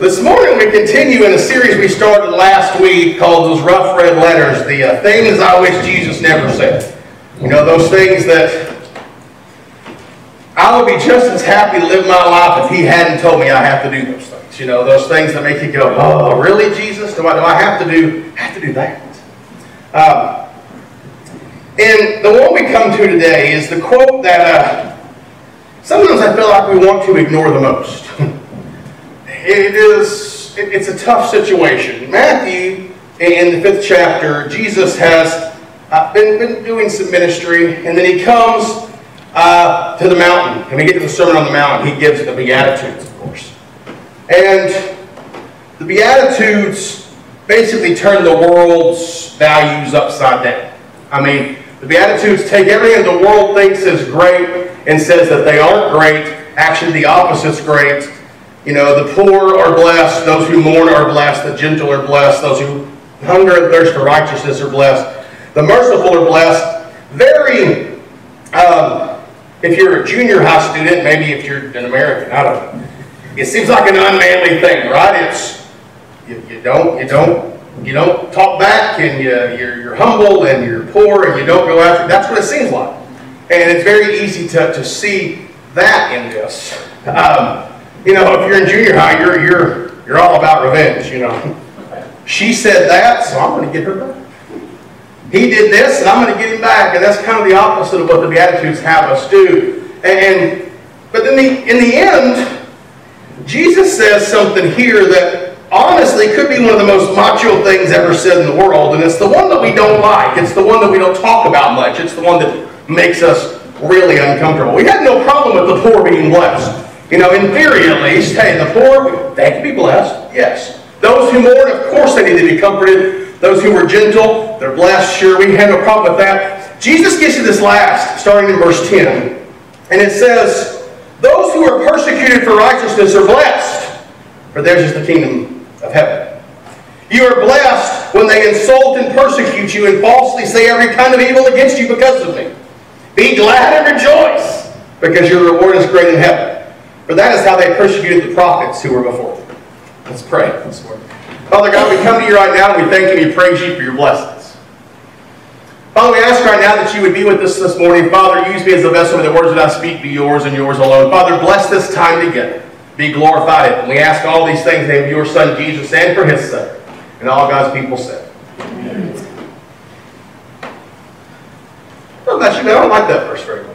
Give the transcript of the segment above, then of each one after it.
This morning we continue in a series we started last week called Those Rough Red Letters, the uh, things I wish Jesus never said. You know, those things that I would be just as happy to live my life if he hadn't told me I have to do those things. You know, those things that make you go, oh, really, Jesus? Do I, do I have to do have to do that? Um, and the one we come to today is the quote that uh, sometimes I feel like we want to ignore the most. it is it's a tough situation. Matthew, in the fifth chapter, Jesus has uh, been, been doing some ministry, and then he comes uh, to the mountain. And we get to the Sermon on the Mount, he gives the Beatitudes, of course. And the Beatitudes basically turn the world's values upside down. I mean, the Beatitudes take everything the world thinks is great and says that they aren't great. Actually, the opposite's great. You know, the poor are blessed, those who mourn are blessed, the gentle are blessed, those who hunger and thirst for righteousness are blessed, the merciful are blessed. Very, um, if you're a junior high student, maybe if you're an American, I don't know. It seems like an unmanly thing, right? It's you, you don't you don't you don't talk back, and you, you're, you're humble, and you're poor, and you don't go after. That's what it seems like, and it's very easy to, to see that in this. Um, you know, if you're in junior high, you're, you're, you're all about revenge, you know. She said that, so I'm going to get her back. He did this, and I'm going to get him back. And that's kind of the opposite of what the Beatitudes have us do. And, but in the, in the end, Jesus says something here that honestly could be one of the most macho things ever said in the world. And it's the one that we don't like. It's the one that we don't talk about much. It's the one that makes us really uncomfortable. We had no problem with the poor being blessed. You know, in theory at least, hey, the poor, they can be blessed, yes. Those who mourn, of course they need to be comforted. Those who were gentle, they're blessed, sure, we have no problem with that. Jesus gets to this last, starting in verse 10, and it says, Those who are persecuted for righteousness are blessed, for theirs is the kingdom of heaven. You are blessed when they insult and persecute you and falsely say every kind of evil against you because of me. Be glad and rejoice, because your reward is great in heaven. For that is how they persecuted the prophets who were before them. Let's pray this morning. Father God, we come to you right now and we thank you and we praise you for your blessings. Father, we ask right now that you would be with us this morning. Father, use me as the vessel, and the words that I speak be yours and yours alone. Father, bless this time together. Be glorified. And we ask all these things in the name of your Son, Jesus, and for his sake. And all God's people said. Well, I don't like that verse very much.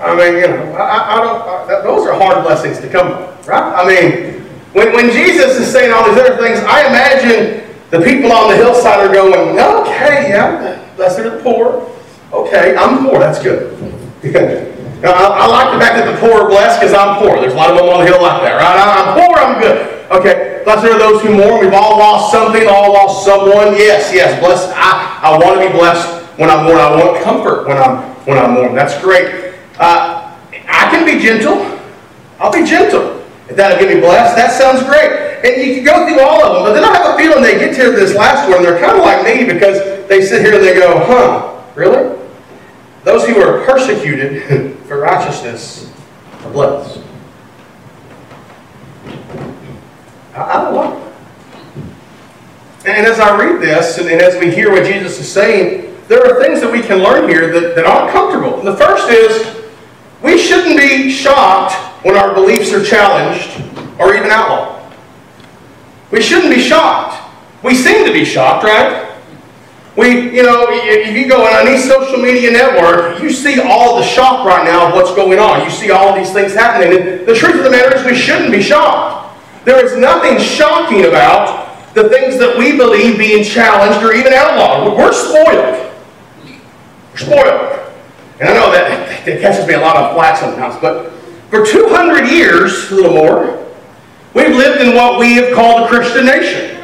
I mean, you know, I, I don't, I, those are hard blessings to come from, right? I mean, when, when Jesus is saying all these other things, I imagine the people on the hillside are going, okay, yeah, blessed are the poor. Okay, I'm poor, that's good. now, I, I, like the fact that the poor are blessed because I'm poor. There's a lot of them on the hill like that, right? I'm poor, I'm good. Okay, blessed are those who mourn. We've all lost something, all lost someone. Yes, yes, blessed. I, I want to be blessed when I'm mourning. I want comfort when I'm when I'm mourning. That's great. Uh, I can be gentle. I'll be gentle. If that'll get me blessed, that sounds great. And you can go through all of them. But then I have a feeling they get to this last one, they're kind of like me because they sit here and they go, huh, really? Those who are persecuted for righteousness are blessed. I, don't like that. And as I read this, and, and as we hear what Jesus is saying, there are things that we can learn here that, that aren't comfortable. And the first is we shouldn't be shocked when our beliefs are challenged or even outlawed. We shouldn't be shocked. We seem to be shocked, right? We, you know, if you go on any social media network, you see all the shock right now of what's going on. You see all these things happening. And the truth of the matter is we shouldn't be shocked. There is nothing shocking about the things that we believe being challenged or even outlawed. We're spoiled. We're spoiled. And I know that, that catches me a lot of flack sometimes, but for 200 years, a little more, we've lived in what we have called a Christian nation.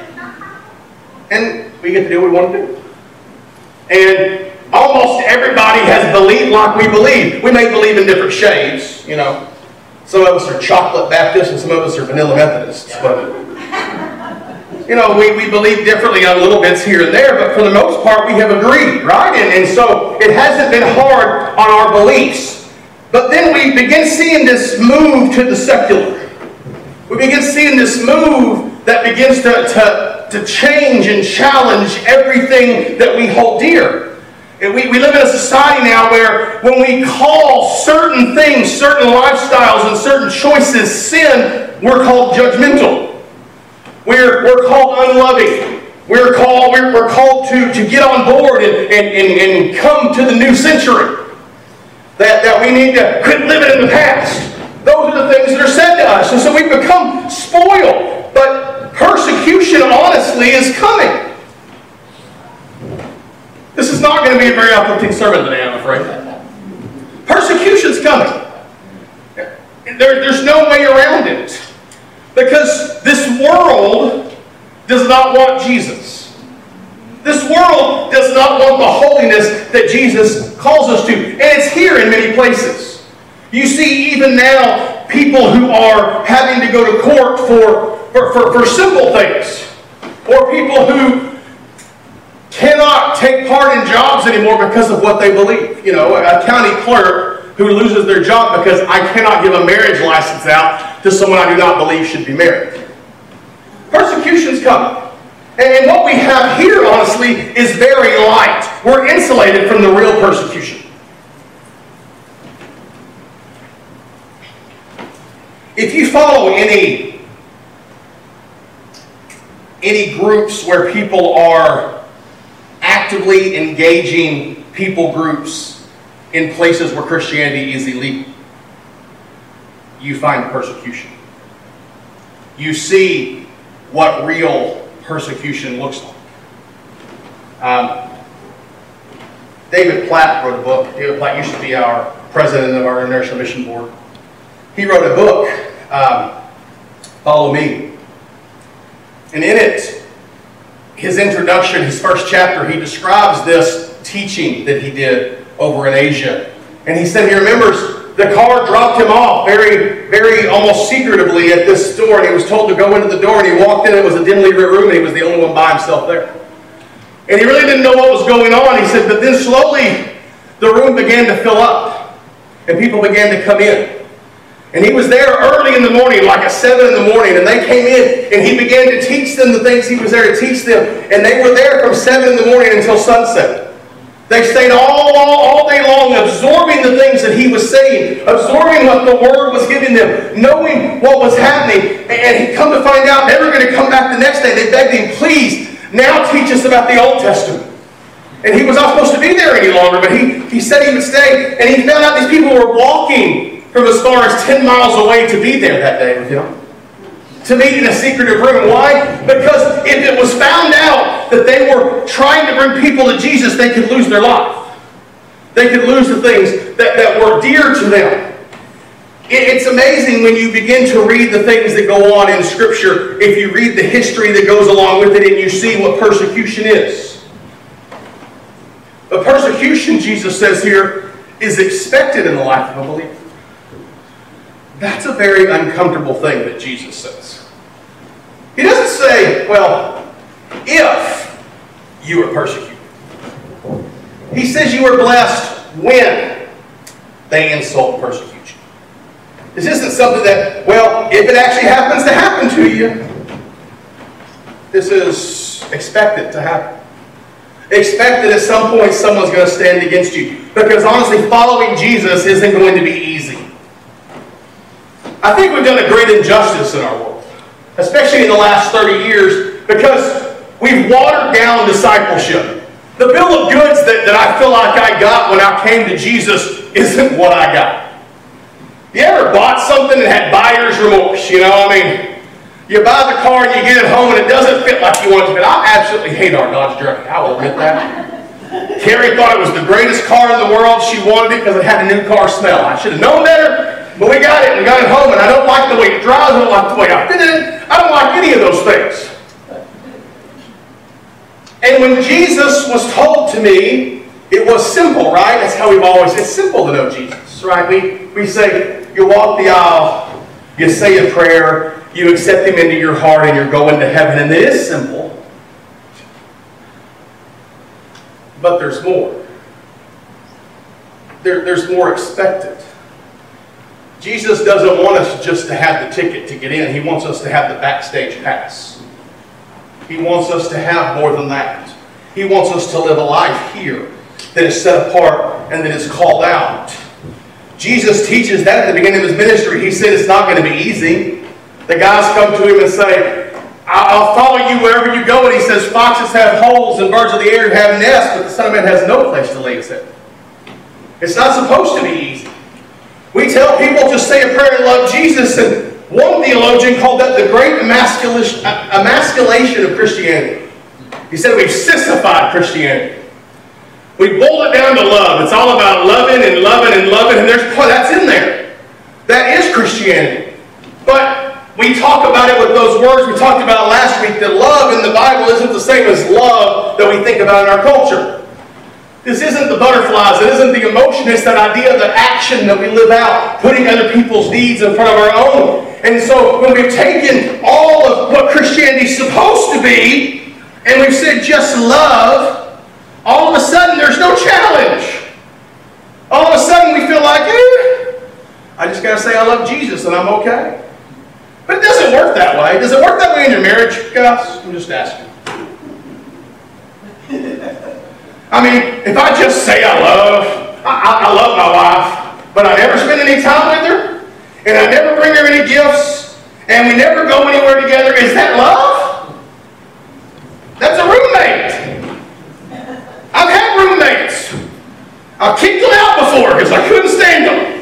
And we get to do what we want to do. And almost everybody has believed like we believe. We may believe in different shades, you know. Some of us are chocolate Baptists and some of us are vanilla Methodists. But you know, we, we believe differently on little bits here and there, but for the most part, we have agreed, right? And, and so it hasn't been hard on our beliefs. But then we begin seeing this move to the secular. We begin seeing this move that begins to, to, to change and challenge everything that we hold dear. And we, we live in a society now where when we call certain things, certain lifestyles, and certain choices sin, we're called judgmental. We're, we're called unloving. We're called, we're, we're called to, to get on board and, and, and, and come to the new century. That, that we need to quit living in the past. Those are the things that are said to us. And so we've become spoiled. But persecution, honestly, is coming. This is not going to be a very uplifting sermon today, I'm afraid. Persecution's coming. There, there's no way around it. Because this world does not want Jesus. This world does not want the holiness that Jesus calls us to. And it's here in many places. You see, even now, people who are having to go to court for, for, for, for simple things, or people who cannot take part in jobs anymore because of what they believe. You know, a county clerk who loses their job because I cannot give a marriage license out to someone I do not believe should be married. Persecution's coming. And what we have here, honestly, is very light. We're insulated from the real persecution. If you follow any, any groups where people are actively engaging people groups in places where Christianity is illegal, you find persecution. You see what real persecution looks like. Um, David Platt wrote a book. David Platt used to be our president of our International Mission Board. He wrote a book, um, Follow Me. And in it, his introduction, his first chapter, he describes this teaching that he did over in Asia. And he said he remembers the car dropped him off very, very almost secretively at this store, and he was told to go into the door, and he walked in, it was a dimly lit room, and he was the only one by himself there. And he really didn't know what was going on. He said, but then slowly the room began to fill up, and people began to come in. And he was there early in the morning, like at 7 in the morning, and they came in, and he began to teach them the things he was there to teach them. And they were there from 7 in the morning until sunset. They stayed all, all, all day long absorbing the things that he was saying, absorbing what the word was giving them, knowing what was happening. And he come to find out they were going to come back the next day. They begged him, please, now teach us about the Old Testament. And he was not supposed to be there any longer, but he, he said he would stay. And he found out these people were walking from as far as 10 miles away to be there that day with him to meet in a secretive room. Why? Because if it was found out that they were trying to bring people to Jesus, they could lose their life. They could lose the things that, that were dear to them. It's amazing when you begin to read the things that go on in Scripture, if you read the history that goes along with it and you see what persecution is. But persecution, Jesus says here, is expected in the life of a believer. That's a very uncomfortable thing that Jesus says. He doesn't say, well, if you are persecuted. He says you are blessed when they insult you. This isn't something that, well, if it actually happens to happen to you, this is expected to happen. Expected at some point someone's going to stand against you. Because honestly, following Jesus isn't going to be easy. I think we've done a great injustice in our world, especially in the last 30 years, because we've watered down discipleship. The bill of goods that, that I feel like I got when I came to Jesus isn't what I got. You ever bought something and had buyer's remorse? You know, I mean, you buy the car and you get it home and it doesn't fit like you want it to fit. I absolutely hate our Dodge Journey. I will admit that. Carrie thought it was the greatest car in the world. She wanted it because it had a new car smell. I should have known better. But we got it, and got it home, and I don't like the way it drives, I don't like the way I fit in I don't like any of those things. And when Jesus was told to me, it was simple, right? That's how we've always, it's simple to know Jesus, right? We, we say, you walk the aisle, you say a prayer, you accept him into your heart, and you're going to heaven, and it is simple. But there's more. There, there's more expected. Jesus doesn't want us just to have the ticket to get in. He wants us to have the backstage pass. He wants us to have more than that. He wants us to live a life here that is set apart and that is called out. Jesus teaches that at the beginning of his ministry. He said it's not going to be easy. The guys come to him and say, I'll follow you wherever you go. And he says, Foxes have holes and birds of the air have nests, but the Son of Man has no place to lay his head. It's not supposed to be easy. We tell people to say a prayer and love Jesus, and one theologian called that the great emasculation of Christianity. He said we've sissified Christianity. We boiled it down to love. It's all about loving and loving and loving, and there's that's in there. That is Christianity. But we talk about it with those words we talked about last week that love in the Bible isn't the same as love that we think about in our culture. This isn't the butterflies. It isn't the emotion. It's that idea the action that we live out, putting other people's needs in front of our own. And so when we've taken all of what Christianity is supposed to be, and we've said just love, all of a sudden there's no challenge. All of a sudden we feel like, eh, I just got to say I love Jesus and I'm okay. But it doesn't work that way. Does it work that way in your marriage, Gus? I'm just asking. I mean, if I just say I love, I, I, love my wife, but I never spend any time with her, and I never bring her any gifts, and we never go anywhere together, is that love? That's a roommate. I've had roommates. I've kicked them out before because I couldn't stand them.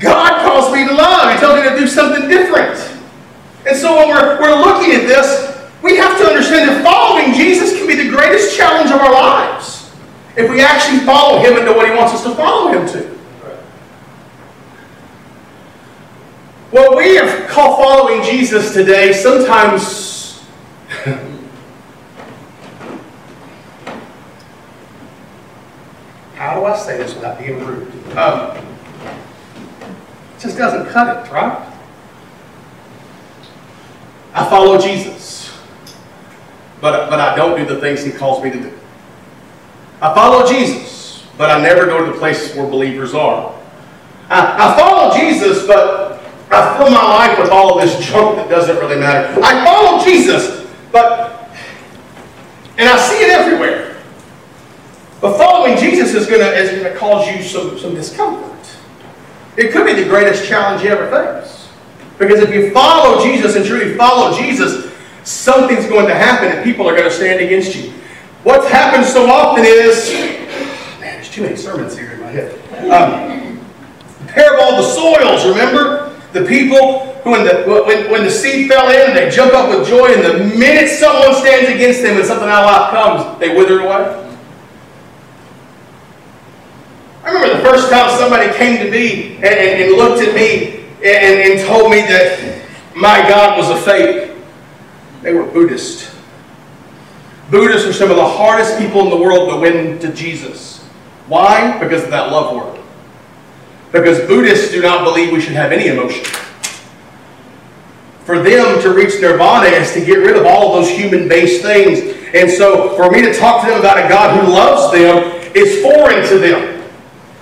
God calls me to love. He tells me to do something different. And so when we're, we're looking at this, we have to understand that following Jesus can be the greatest challenge of our lives if we actually follow him and into what he wants us to follow him to. What we have called following Jesus today sometimes how do I say this without being rude? Um, just doesn't cut it, right? I follow Jesus but, but I don't do the things he calls me to do. I follow Jesus, but I never go to the places where believers are. I, I follow Jesus, but I fill my life with all of this junk that doesn't really matter. I follow Jesus, but, and I see it everywhere. But following Jesus is going to is going to cause you some, some discomfort. It could be the greatest challenge you ever face. Because if you follow Jesus and truly follow Jesus, something's going to happen and people are going to stand against you. What's happened so often is, man, there's too many sermons here in my head. Um, parable of the soils, remember? The people who, when the, when, when the seed fell in, they jump up with joy, and the minute someone stands against them and something out of life comes, they wither away. I remember the first time somebody came to me and, and, and looked at me and, and told me that my God was a fake. They were Buddhist. Buddhists are some of the hardest people in the world to win to Jesus. Why? Because of that love word. Because Buddhists do not believe we should have any emotion. For them to reach nirvana is to get rid of all those human based things. And so for me to talk to them about a God who loves them is foreign to them.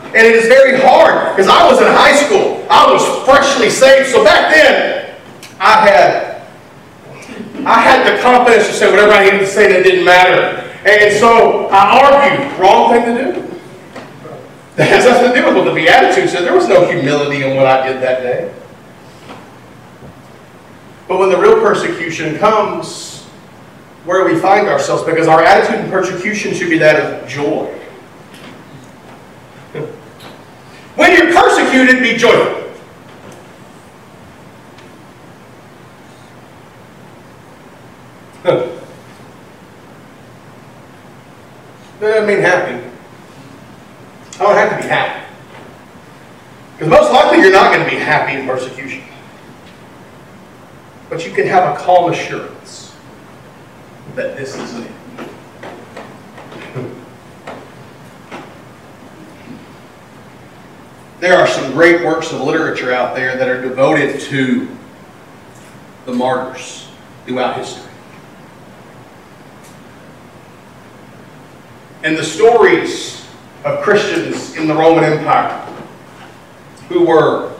And it is very hard because I was in high school. I was freshly saved. So back then, I had I had the confidence to say whatever I needed to say that didn't matter. And so I argued, wrong thing to do. That has nothing to do with what the Beatitude said. There was no humility in what I did that day. But when the real persecution comes, where do we find ourselves? Because our attitude in persecution should be that of joy. When you're persecuted, be joyful. that doesn't mean happy. Oh, I don't have to be happy. Because most likely you're not going to be happy in persecution. But you can have a calm assurance that this is it. There are some great works of literature out there that are devoted to the martyrs throughout history. And the stories of Christians in the Roman Empire who were,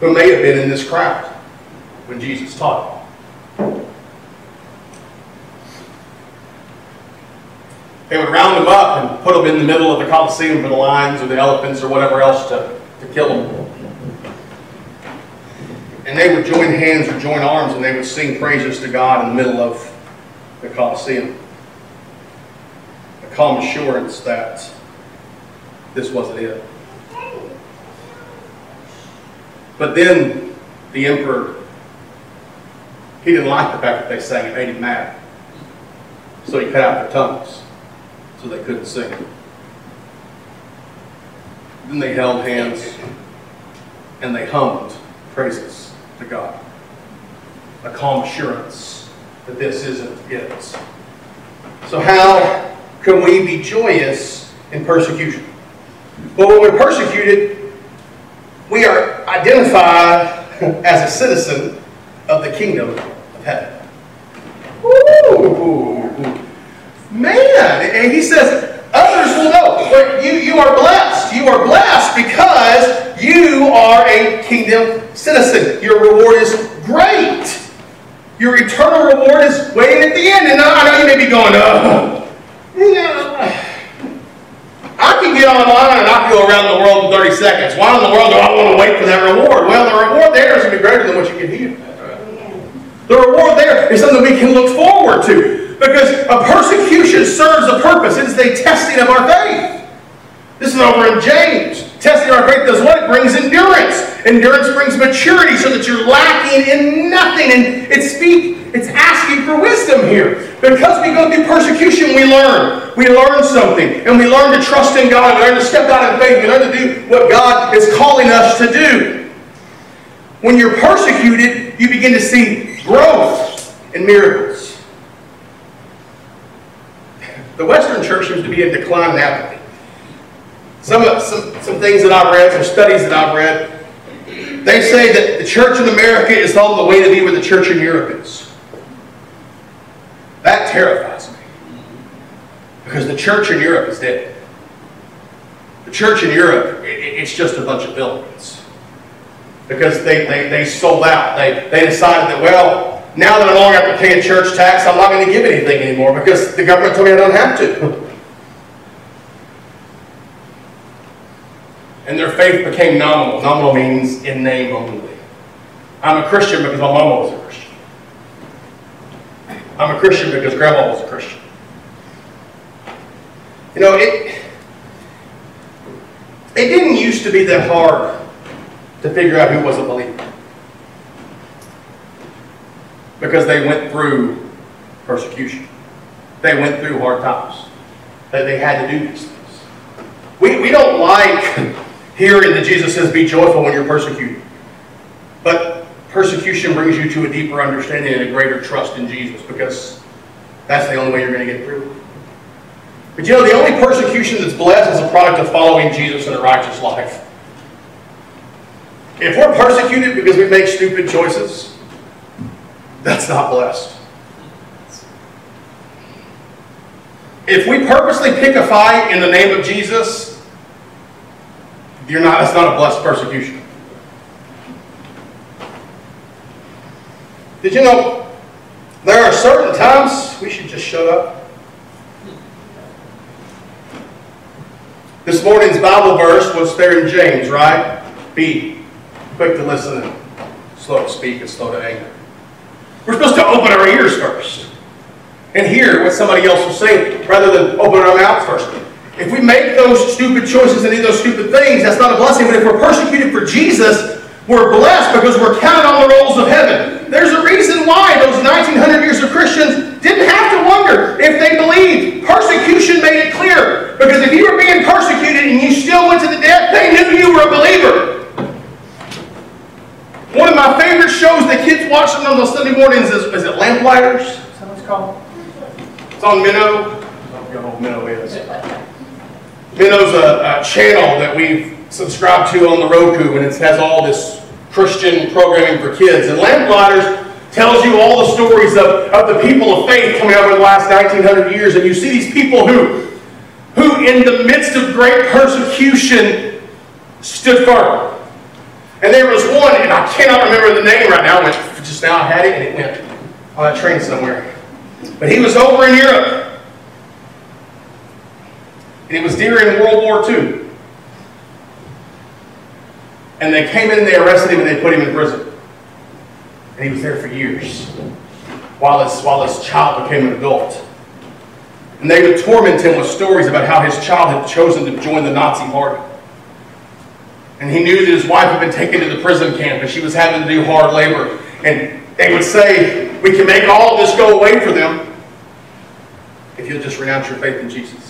who may have been in this crowd when Jesus taught. They would round them up and put them in the middle of the Colosseum for the lions or the elephants or whatever else to, to kill them. And they would join hands or join arms and they would sing praises to God in the middle of the Colosseum. Calm assurance that this wasn't it. But then the emperor, he didn't like the fact that they sang. It made him mad. So he cut out their tongues so they couldn't sing. Then they held hands and they hummed praises to God. A calm assurance that this isn't it. So, how can we be joyous in persecution? Well, when we're persecuted, we are identified as a citizen of the kingdom of heaven. Ooh, man! And he says, others will know. But you, you are blessed. You are blessed because you are a kingdom citizen. Your reward is great. Your eternal reward is waiting at the end. And I know you may be going, oh, I can get online and I can go around the world in 30 seconds. Why in the world do I want to wait for that reward? Well, the reward there is going to be greater than what you get here. The reward there is something we can look forward to. Because a persecution serves a purpose. It is the testing of our faith. This is over in James. Testing our faith does what? It brings endurance. Endurance brings maturity so that you're lacking in nothing. And it speak, it's asking for wisdom here. Because we go through persecution, we learn. We learn something. And we learn to trust in God. We learn to step out in faith. We learn to do what God is calling us to do. When you're persecuted, you begin to see growth and miracles. The Western church seems to be in decline in. Some, some, some things that I've read, some studies that I've read, they say that the church in America is on the way to be where the church in Europe is. That terrifies me. Because the church in Europe is dead. The church in Europe, it's just a bunch of buildings. Because they, they, they sold out. They, they decided that, well, now that I no longer have to pay a church tax, I'm not going to give anything anymore because the government told me I don't have to. and their faith became nominal. Nominal means in name only. I'm a Christian because my mama was. I'm a Christian because grandma was a Christian. You know, it, it didn't used to be that hard to figure out who was a believer. Because they went through persecution. They went through hard times. That they had to do these things. We, we don't like Hearing that Jesus says, be joyful when you're persecuted. But persecution brings you to a deeper understanding and a greater trust in Jesus because that's the only way you're going to get through. But you know, the only persecution that's blessed is a product of following Jesus in a righteous life. If we're persecuted because we make stupid choices, that's not blessed. If we purposely pick a fight in the name of Jesus, you're not, that's not a blessed persecution. Did you know there are certain times we should just shut up? This morning's Bible verse was there in James, right? Be quick to listen and slow to speak and slow to anger. We're supposed to open our ears first and hear what somebody else is saying rather than open our mouths first. If we make those stupid choices and do those stupid things, that's not a blessing. But if we're persecuted for Jesus, we're blessed because we're counted on the rolls of heaven. There's a reason why those 1900 years of Christians didn't have to wonder if they believed. Persecution made it clear. Because if you were being persecuted and you still went to the death, they knew you were a believer. One of my favorite shows that kids watch on those Sunday mornings is, is it Lamplighters? Is that what it's called? It's on Minno. I don't know if you know what Minno is. Minno's a, a channel that we've subscribed to on the Roku, and it has all this Christian programming for kids. And Lamplighters tells you all the stories of, of the people of faith coming over the last 1900 years. And you see these people who, who in the midst of great persecution, stood firm. And there was one, and I cannot remember the name right now. I just now I had it, and it went on a train somewhere. But he was over in Europe. And it was during World War II. And they came in and they arrested him and they put him in prison. And he was there for years while his, while his child became an adult. And they would torment him with stories about how his child had chosen to join the Nazi party. And he knew that his wife had been taken to the prison camp and she was having to do hard labor. And they would say, We can make all of this go away for them if you'll just renounce your faith in Jesus.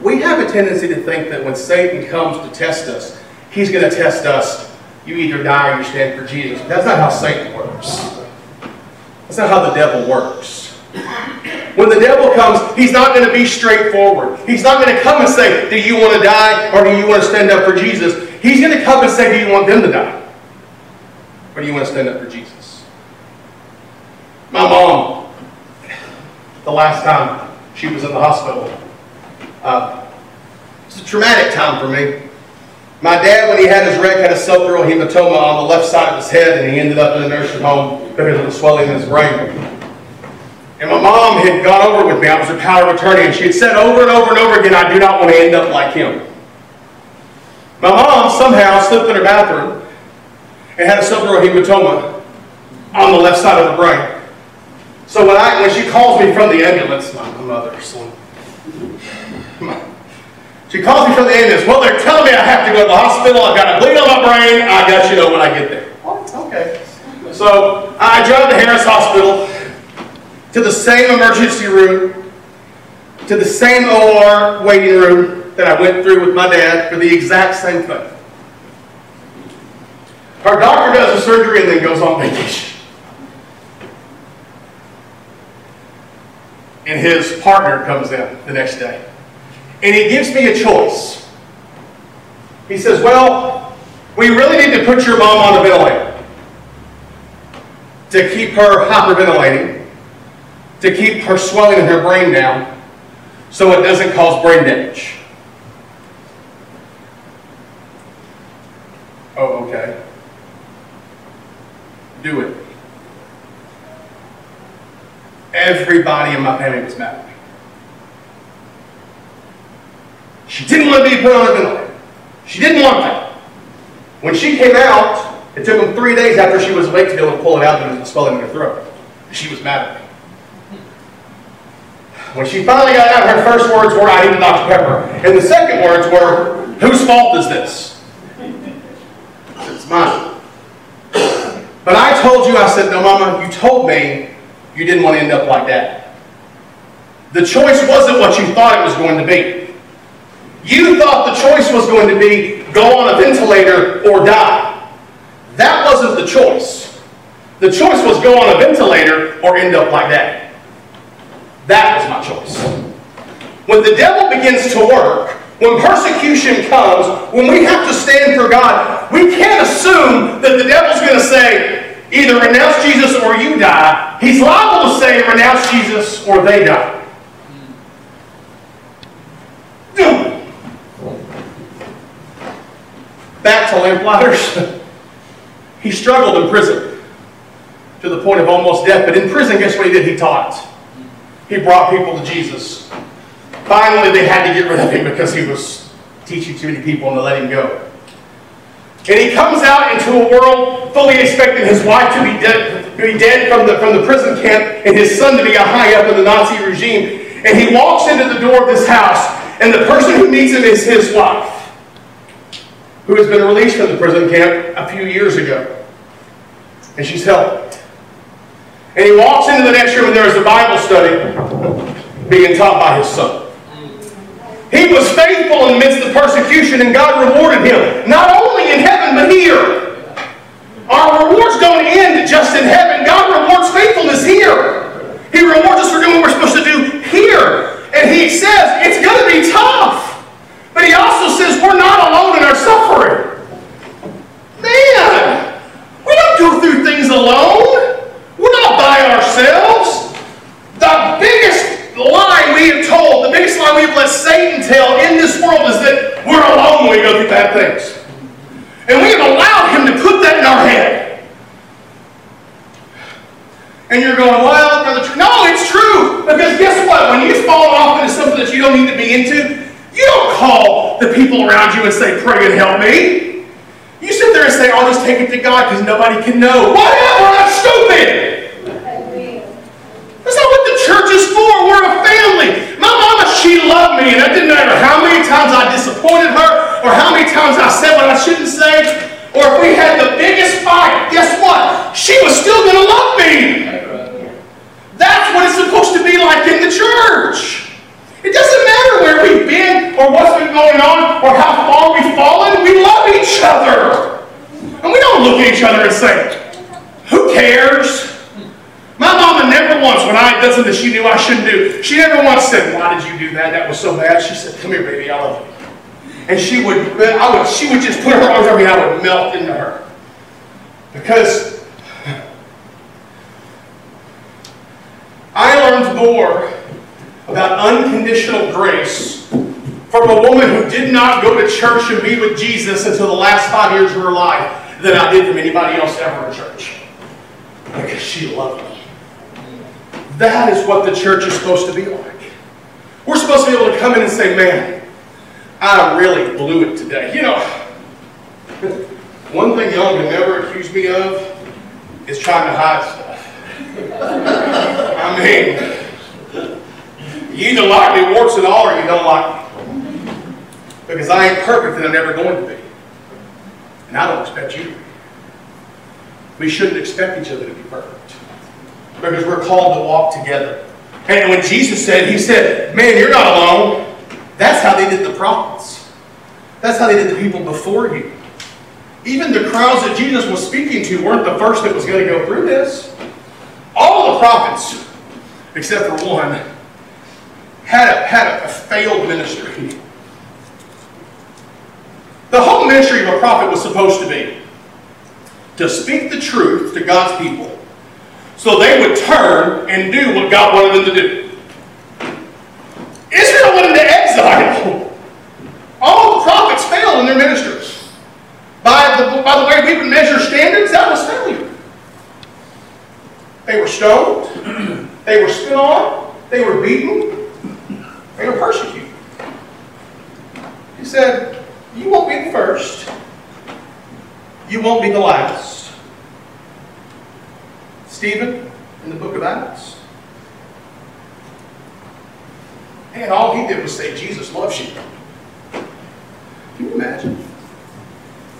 We have a tendency to think that when Satan comes to test us, he's going to test us. You either die or you stand for Jesus. That's not how Satan works. That's not how the devil works. When the devil comes, he's not going to be straightforward. He's not going to come and say, Do you want to die or do you want to stand up for Jesus? He's going to come and say, Do you want them to die? Or do you want to stand up for Jesus? My mom, the last time she was in the hospital, uh, it's a traumatic time for me. My dad, when he had his wreck, had a subdural hematoma on the left side of his head, and he ended up in a nursing home because of the swelling in his brain. And my mom had gone over with me. I was a power of attorney, and she had said over and over and over again, I do not want to end up like him. My mom somehow slipped in her bathroom and had a subdural hematoma on the left side of the brain. So when I when she calls me from the ambulance, my mother, son, she calls me from the ambulance. Well, they're telling me I have to go to the hospital. I've got a bleed on my brain. I got you know when I get there. What? Okay. So I drive to Harris Hospital to the same emergency room, to the same OR waiting room that I went through with my dad for the exact same thing. Our doctor does the surgery and then goes on vacation. And his partner comes in the next day. And he gives me a choice. He says, Well, we really need to put your mom on the ventilator to keep her hyperventilating, to keep her swelling in her brain down, so it doesn't cause brain damage. Oh, okay. Do it. Everybody in my family was mad. She didn't want to be put on a ventilator. She didn't want that. When she came out, it took them three days after she was awake to be able to pull it out because it was swelling in her throat. She was mad at me. When she finally got out, her first words were, I need Dr. Pepper. And the second words were, whose fault is this? It's mine. But I told you, I said, no, Mama, you told me you didn't want to end up like that. The choice wasn't what you thought it was going to be. You thought the choice was going to be go on a ventilator or die. That wasn't the choice. The choice was go on a ventilator or end up like that. That was my choice. When the devil begins to work, when persecution comes, when we have to stand for God, we can't assume that the devil's going to say, either renounce Jesus or you die. He's liable to say, renounce Jesus or they die. Hmm. Back to Lamplighters. he struggled in prison to the point of almost death. But in prison, guess what he did? He taught. He brought people to Jesus. Finally, they had to get rid of him because he was teaching too many people and to let him go. And he comes out into a world fully expecting his wife to be dead, to be dead from, the, from the prison camp and his son to be a high up in the Nazi regime. And he walks into the door of this house, and the person who meets him is his wife who has been released from the prison camp a few years ago. And she's helped. And he walks into the next room and there is a Bible study being taught by his son. He was faithful in the midst of persecution and God rewarded him, not only in heaven, but here. Our rewards don't end just in heaven. God rewards faithfulness here. He rewards us for doing what we're supposed to do here. And he says it's going to be tough. But he also says we're not alone in our suffering. Man, we don't go through things alone. We're not by ourselves. The biggest lie we have told, the biggest lie we've let Satan tell in this world is that we're alone when we go through bad things. And we have allowed him to put that in our head. And you're going, well, Brother, no, it's true. Because guess what? When you fall off into something that you don't need to be into, you don't call the people around you and say, pray and help me. You sit there and say, I'll just take it to God because nobody can know. Whatever, that's stupid. That's not what the church is for. We're a family. My mama, she loved me, and it didn't matter how many times I disappointed her or how many times I said what I shouldn't say. Or if we had the biggest fight, guess what? She was still going to love me. That's what it's supposed to be like in the church. It doesn't matter where we've been or what's been going on or how far we've fallen. We love each other. And we don't look at each other and say, who cares? My mama never once, when I did something that she knew I shouldn't do, she never once said, why did you do that? That was so bad. She said, come here, baby, I love you and she would, I would, she would just put her arms around me, and I would melt into her. Because I learned more about unconditional grace from a woman who did not go to church and be with Jesus until the last five years of her life than I did from anybody else ever in church. Because she loved me. That is what the church is supposed to be like. We're supposed to be able to come in and say, man, I really blew it today. You know, one thing y'all can never accuse me of is trying to hide stuff. I mean, you either like me warts and all or you don't like me. Because I ain't perfect and I'm never going to be. And I don't expect you to be. We shouldn't expect each other to be perfect. Because we're called to walk together. And when Jesus said, He said, Man, you're not alone. That's how they did the prophets. That's how they did the people before you. Even the crowds that Jesus was speaking to weren't the first that was going to go through this. All the prophets, except for one, had a, had a failed ministry. The whole ministry of a prophet was supposed to be to speak the truth to God's people so they would turn and do what God wanted them to do. Israel went into exile. All the prophets failed in their ministries. By the, by the way we would measure standards, that was failure. They were stoned. They were spit on. They were beaten. They were persecuted. He said, You won't be the first. You won't be the last. Stephen, in the book of Acts, And all he did was say, Jesus loves you. Can you imagine?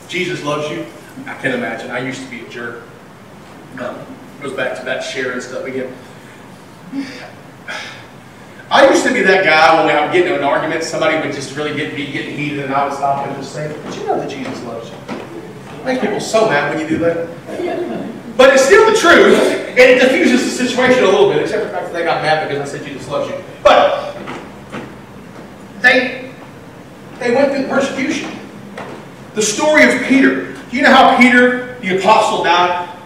Jesus loves you. I can imagine. I used to be a jerk. Um, goes back to that sharing stuff again. I used to be that guy when I would get into an argument, somebody would just really get me getting heated, and I would stop and just say, But you know that Jesus loves you. It makes people so mad when you do that. But it's still the truth, and it diffuses the situation a little bit, except for the fact that they got mad because I said Jesus loves you. But they, they went through persecution. The story of Peter. Do you know how Peter, the apostle, died?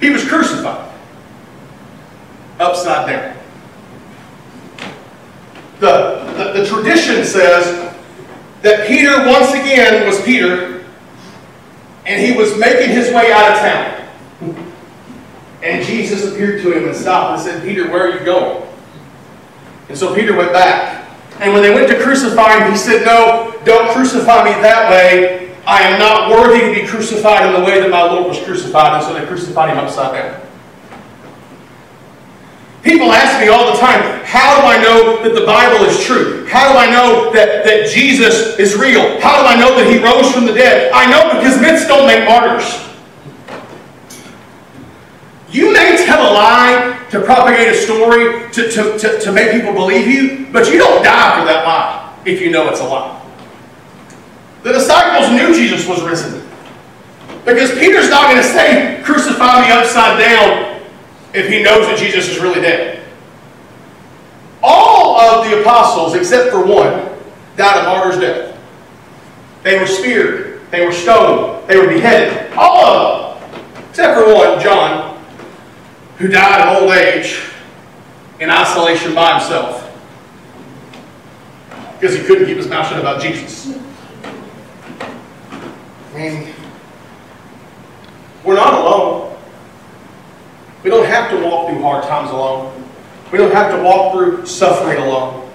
He was crucified. Upside down. The, the, tradition says that Peter, once again, was Peter, and he was making his way out of town. And Jesus appeared to him and stopped and said, Peter, where are you going? And so Peter went back. And when they went to crucify him, he said, No, don't crucify me that way. I am not worthy to be crucified in the way that my Lord was crucified. And so they crucified him upside down. People ask me all the time, how do I know that the Bible is true? How do I know that, that Jesus is real? How do I know that he rose from the dead? I know because myths don't make martyrs. You may tell a lie to propagate a story to, to, to, to make people believe you, but you don't die for that lie if you know it's a lie. The disciples knew Jesus was risen. Because Peter's not going to say, crucify me upside down if he knows that Jesus is really dead. All of the apostles, except for one, died a martyr's death. They were speared. They were stoned. They were beheaded. All of them. Except for one, John, who died of old age in isolation by himself because he couldn't keep his mouth shut about Jesus. I mean, we're not alone. We don't have to walk through hard times alone. We don't have to walk through suffering alone.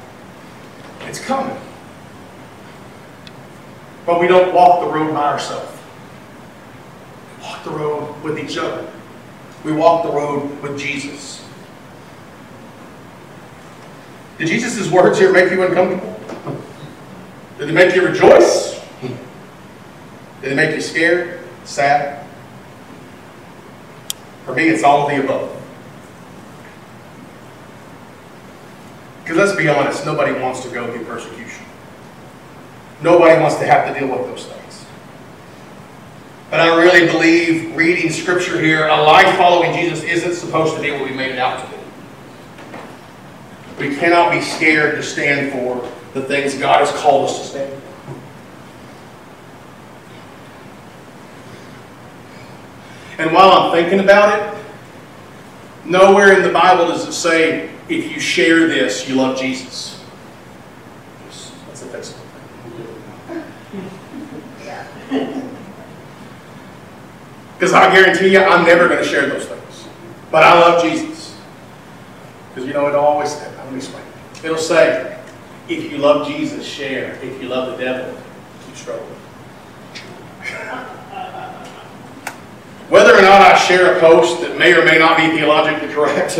It's coming. But we don't walk the road by ourselves. We walk the road with each other. We walk the road with Jesus. Did Jesus' words here make you uncomfortable? Did they make you rejoice? Did they make you scared? Sad? For me, it's all of the above. Because let's be honest, nobody wants to go through persecution. Nobody wants to have to deal with those things. But I really believe reading scripture here, a life following Jesus isn't supposed to be what we made it out to be. We cannot be scared to stand for the things God has called us to stand for. And while I'm thinking about it, nowhere in the Bible does it say, if you share this, you love Jesus. That's a fix. Because I guarantee you, I'm never going to share those things. But I love Jesus. Because you know, it'll always, say, me explain. It'll say, if you love Jesus, share. If you love the devil, keep struggling. Whether or not I share a post that may or may not be theologically correct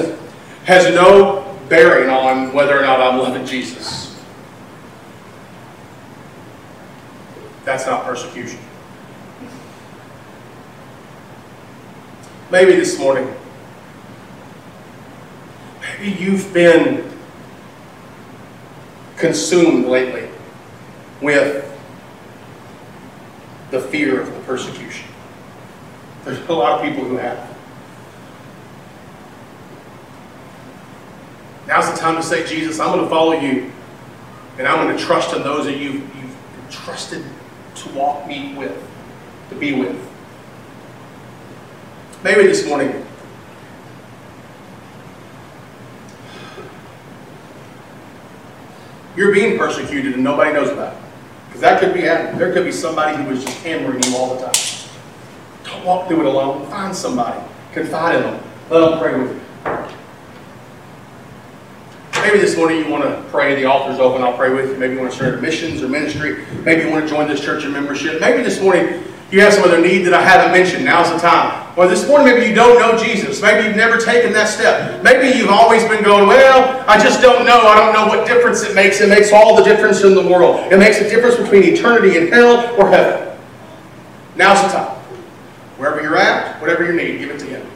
has no bearing on whether or not I'm loving Jesus. That's not persecution. Maybe this morning, maybe you've been consumed lately with the fear of the persecution. There's a lot of people who have. Now's the time to say, Jesus, I'm going to follow you. And I'm going to trust in those that you've, you've trusted to walk me with, to be with. Maybe this morning, you're being persecuted and nobody knows about it. Because that could be happening. There could be somebody who was just hammering you all the time. Walk through it alone. Find somebody. Confide in them. Let them pray with you. Maybe this morning you want to pray. The altar's open. I'll pray with you. Maybe you want to start missions or ministry. Maybe you want to join this church in membership. Maybe this morning you have some other need that I haven't mentioned. Now's the time. Or this morning maybe you don't know Jesus. Maybe you've never taken that step. Maybe you've always been going, well, I just don't know. I don't know what difference it makes. It makes all the difference in the world. It makes a difference between eternity and hell or heaven. Now's the time. Whatever you need, give it to Him.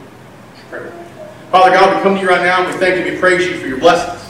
Father God, we come to you right now and we thank you, we praise you for your blessing.